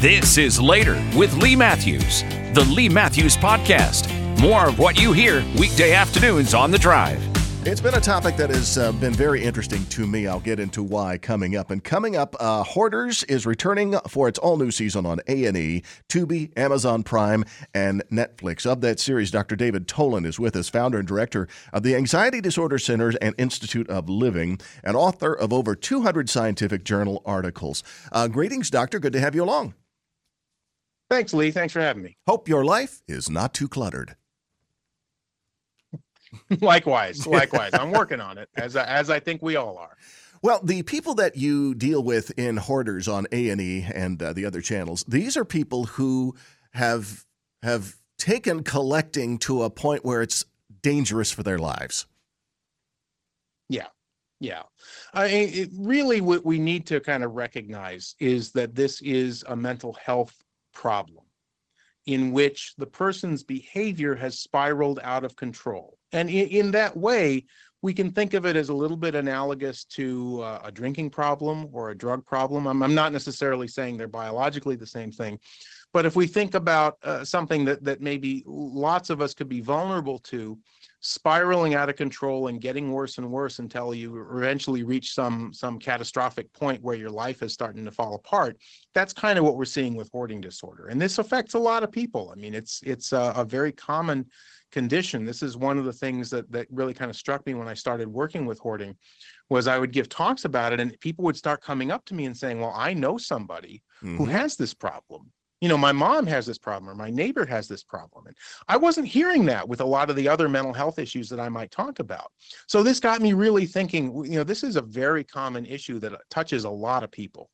This is Later with Lee Matthews, the Lee Matthews Podcast. More of what you hear weekday afternoons on the drive. It's been a topic that has uh, been very interesting to me. I'll get into why coming up. And coming up, uh, Hoarders is returning for its all-new season on A&E, Tubi, Amazon Prime, and Netflix. Of that series, Dr. David Tolin is with us, founder and director of the Anxiety Disorder Centers and Institute of Living, and author of over 200 scientific journal articles. Uh, greetings, doctor. Good to have you along. Thanks, Lee. Thanks for having me. Hope your life is not too cluttered. likewise, likewise. I'm working on it as I, as I think we all are. Well, the people that you deal with in Hoarders on A and E and uh, the other channels, these are people who have have taken collecting to a point where it's dangerous for their lives. Yeah, yeah. I mean, really, what we need to kind of recognize is that this is a mental health problem in which the person's behavior has spiraled out of control. And in, in that way, we can think of it as a little bit analogous to uh, a drinking problem or a drug problem. I'm, I'm, not necessarily saying they're biologically the same thing, but if we think about uh, something that that maybe lots of us could be vulnerable to, spiraling out of control and getting worse and worse until you eventually reach some some catastrophic point where your life is starting to fall apart. That's kind of what we're seeing with hoarding disorder and this affects a lot of people. I mean it's it's a, a very common condition. This is one of the things that that really kind of struck me when i started working with hoarding was i would give talks about it and people would start coming up to me and saying well i know somebody mm-hmm. who has this problem you know, my mom has this problem or my neighbor has this problem. And I wasn't hearing that with a lot of the other mental health issues that I might talk about. So this got me really thinking, you know, this is a very common issue that uh, touches a lot of people.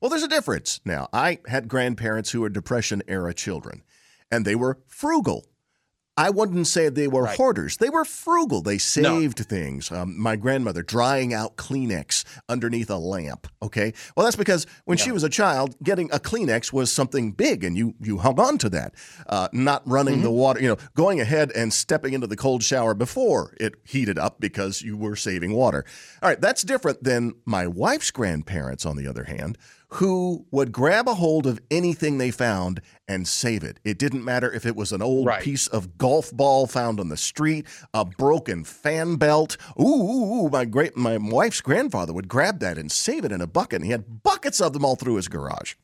Well, there's a difference. Now, I had grandparents who were Depression era children, and they were frugal. I wouldn't say they were right. hoarders. They were frugal. They saved no. things. Um, my grandmother drying out Kleenex underneath a lamp. Okay, well that's because when yeah. she was a child, getting a Kleenex was something big, and you you hung on to that. Uh, not running mm-hmm. the water, you know, going ahead and stepping into the cold shower before it heated up because you were saving water. All right, that's different than my wife's grandparents, on the other hand who would grab a hold of anything they found and save it. It didn't matter if it was an old right. piece of golf ball found on the street, a broken fan belt. Ooh, ooh, ooh, my great my wife's grandfather would grab that and save it in a bucket. And he had buckets of them all through his garage.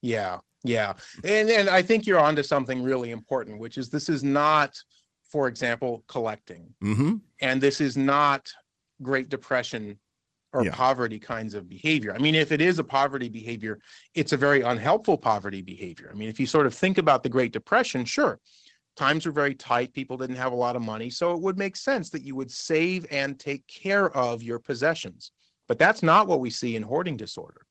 Yeah, yeah. And and I think you're onto something really important, which is this is not, for example, collecting. Mm-hmm. And this is not Great Depression or yeah. poverty kinds of behavior. I mean, if it is a poverty behavior, it's a very unhelpful poverty behavior. I mean, if you sort of think about the Great Depression, sure, times were very tight, people didn't have a lot of money, so it would make sense that you would save and take care of your possessions. But that's not what we see in hoarding disorder.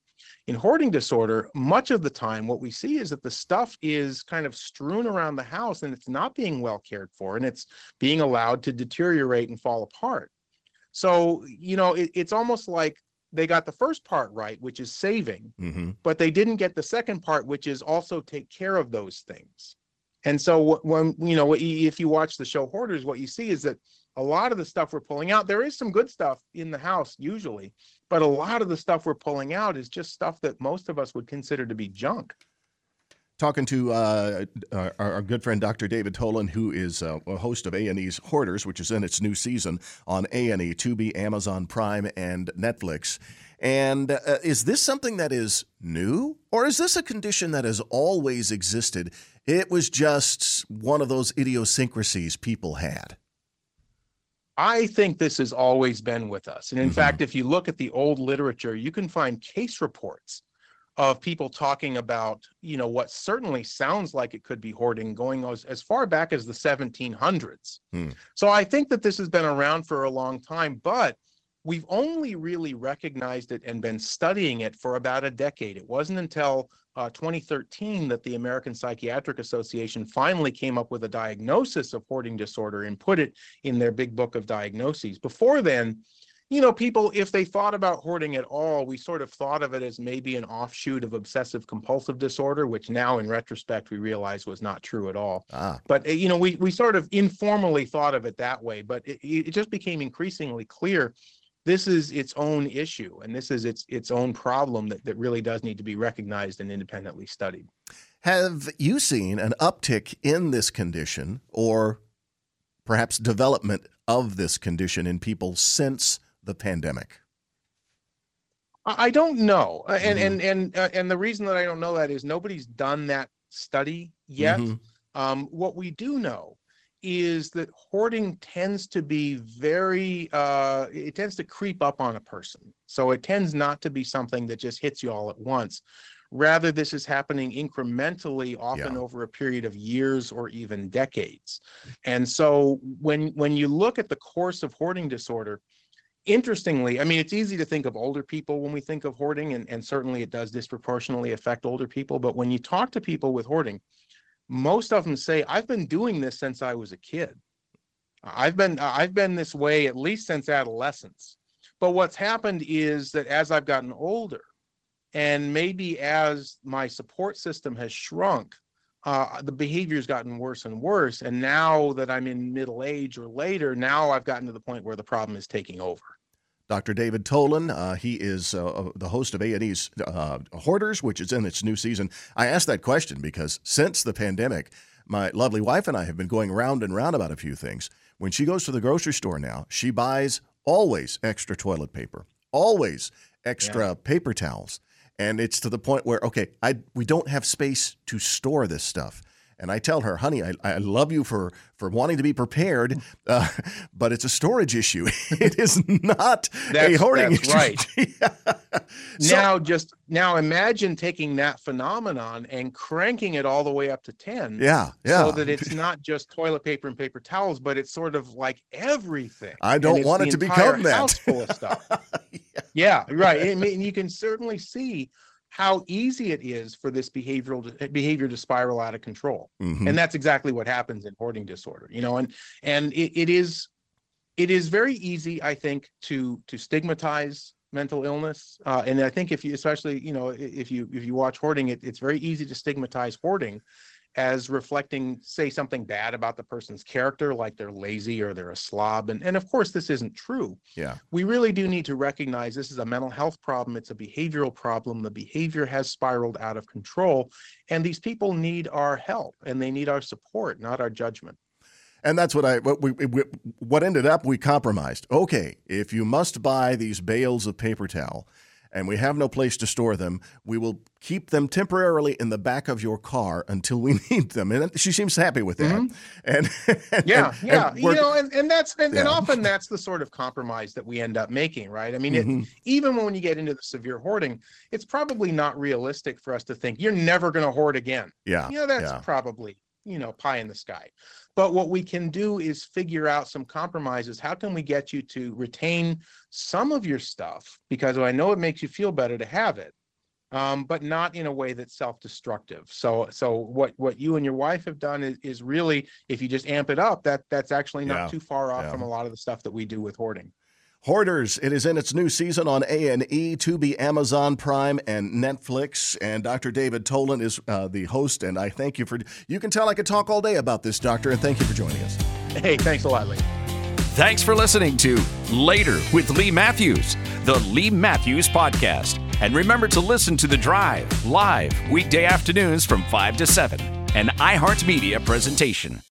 In hoarding disorder, much of the time, what we see is that the stuff is kind of strewn around the house and it's not being well cared for and it's being allowed to deteriorate and fall apart. So, you know, it, it's almost like they got the first part right, which is saving, mm-hmm. but they didn't get the second part, which is also take care of those things. And so, when you know, if you watch the show Hoarders, what you see is that a lot of the stuff we're pulling out, there is some good stuff in the house usually, but a lot of the stuff we're pulling out is just stuff that most of us would consider to be junk talking to uh, our, our, good friend Dr. David Tolin, who is uh, a host of A&E's Hoarders, which is in its new season on A&E, Tubi, Amazon Prime, and Netflix. And uh, is this something that is new, or is this a condition that has always existed? It was just one of those idiosyncrasies people had. I think this has always been with us. And in mm-hmm. fact, if you look at the old literature, you can find case reports of people talking about, you know, what certainly sounds like it could be hoarding going as, as far back as the 1700s. Hmm. So I think that this has been around for a long time, but we've only really recognized it and been studying it for about a decade. It wasn't until uh, 2013 that the American Psychiatric Association finally came up with a diagnosis of hoarding disorder and put it in their big book of diagnoses. Before then, you know, people, if they thought about hoarding at all, we sort of thought of it as maybe an offshoot of obsessive compulsive disorder, which now in retrospect we realize was not true at all. Ah. But, eh, you know, we, we sort of informally thought of it that way, but it, it just became increasingly clear this is its own issue and this is its its own problem that, that really does need to be recognized and independently studied. Have you seen an uptick in this condition or perhaps development of this condition in people since the pandemic? I don't know, uh, and mm-hmm. and and uh, and the reason that I don't know that is nobody's done that study yet. Mm-hmm. Um, what we do know is that hoarding tends to be very uh, it tends to creep up on a person. So it tends not to be something that just hits you all at once. Rather this is happening incrementally often yeah. over a period of years or even decades. And so when when you look at the course of hoarding disorder interestingly i mean it's easy to think of older people when we think of hoarding and, and certainly it does disproportionately affect older people. But when you talk to people with hoarding most of them say i've been doing this since i was a kid. I've been i've been this way at least since adolescence. But what's happened is that as i've gotten older and maybe as my support system has shrunk uh, the behavior has gotten worse and worse. And now that i'm in middle age or later now i've gotten to the point where the problem is taking over Dr. David Tolin, uh, he is uh, uh the host of A&E's uh, Hoarders, which is in its new season. I asked that question because since the pandemic, my lovely wife and I have been going round and round about a few things. When she goes to the grocery store now, she buys always extra toilet paper, always extra yeah. paper towels. And it's to the point where, okay, I, we don't have space to store this stuff. And I tell her, honey, I, I love you for, for wanting to be prepared, uh, but it's a storage issue. it is not that's, a hoarding that's issue. right. so, now, just now imagine taking that phenomenon and cranking it all the way up to 10. Yeah. Yeah. So that it's not just toilet paper and paper towels, but it's sort of like everything. I don't want it to become that. House full of stuff. yeah. yeah, right. I mean, you can certainly see how easy it is for this behavioral behavior to spiral out of control mm-hmm. and that's exactly what happens in hoarding disorder you know and and it, it is it is very easy i think to to stigmatize mental illness uh, and i think if you especially you know if you if you watch hoarding it, it's very easy to stigmatize hoarding as reflecting, say, something bad about the person's character, like they're lazy or they're a slob. And, and of course, this isn't true. Yeah. We really do need to recognize this is a mental health problem. It's a behavioral problem. The behavior has spiraled out of control. And these people need our help and they need our support, not our judgment. And that's what I what we, we what ended up we compromised. Okay, if you must buy these bales of paper towel, and we have no place to store them, we will keep them temporarily in the back of your car until we need them. And she seems happy with that. Mm-hmm. And, and, yeah, and, yeah, you know, and, and that's and, yeah. and, often that's the sort of compromise that we end up making, right? I mean, mm-hmm. it, even when you get into the severe hoarding, it's probably not realistic for us to think you're never going to hoard again. Yeah, you know, that's yeah. probably you know pie in the sky. But what we can do is figure out some compromises. How can we get you to retain some of your stuff? Because I know it makes you feel better to have it, um, but not in a way that's self-destructive. So, so what what you and your wife have done is, is really, if you just amp it up, that that's actually not yeah. too far off yeah. from a lot of the stuff that we do with hoarding. Hoarders. It is in its new season on A&E, Tubi, Amazon Prime, and Netflix. And Dr. David Tolin is uh, the host. And I thank you for. You can tell I could talk all day about this, Doctor. And thank you for joining us. Hey, thanks a lot, Lee. Thanks for listening to Later with Lee Matthews, the Lee Matthews Podcast. And remember to listen to The Drive live weekday afternoons from 5 to 7, an iHeartMedia presentation.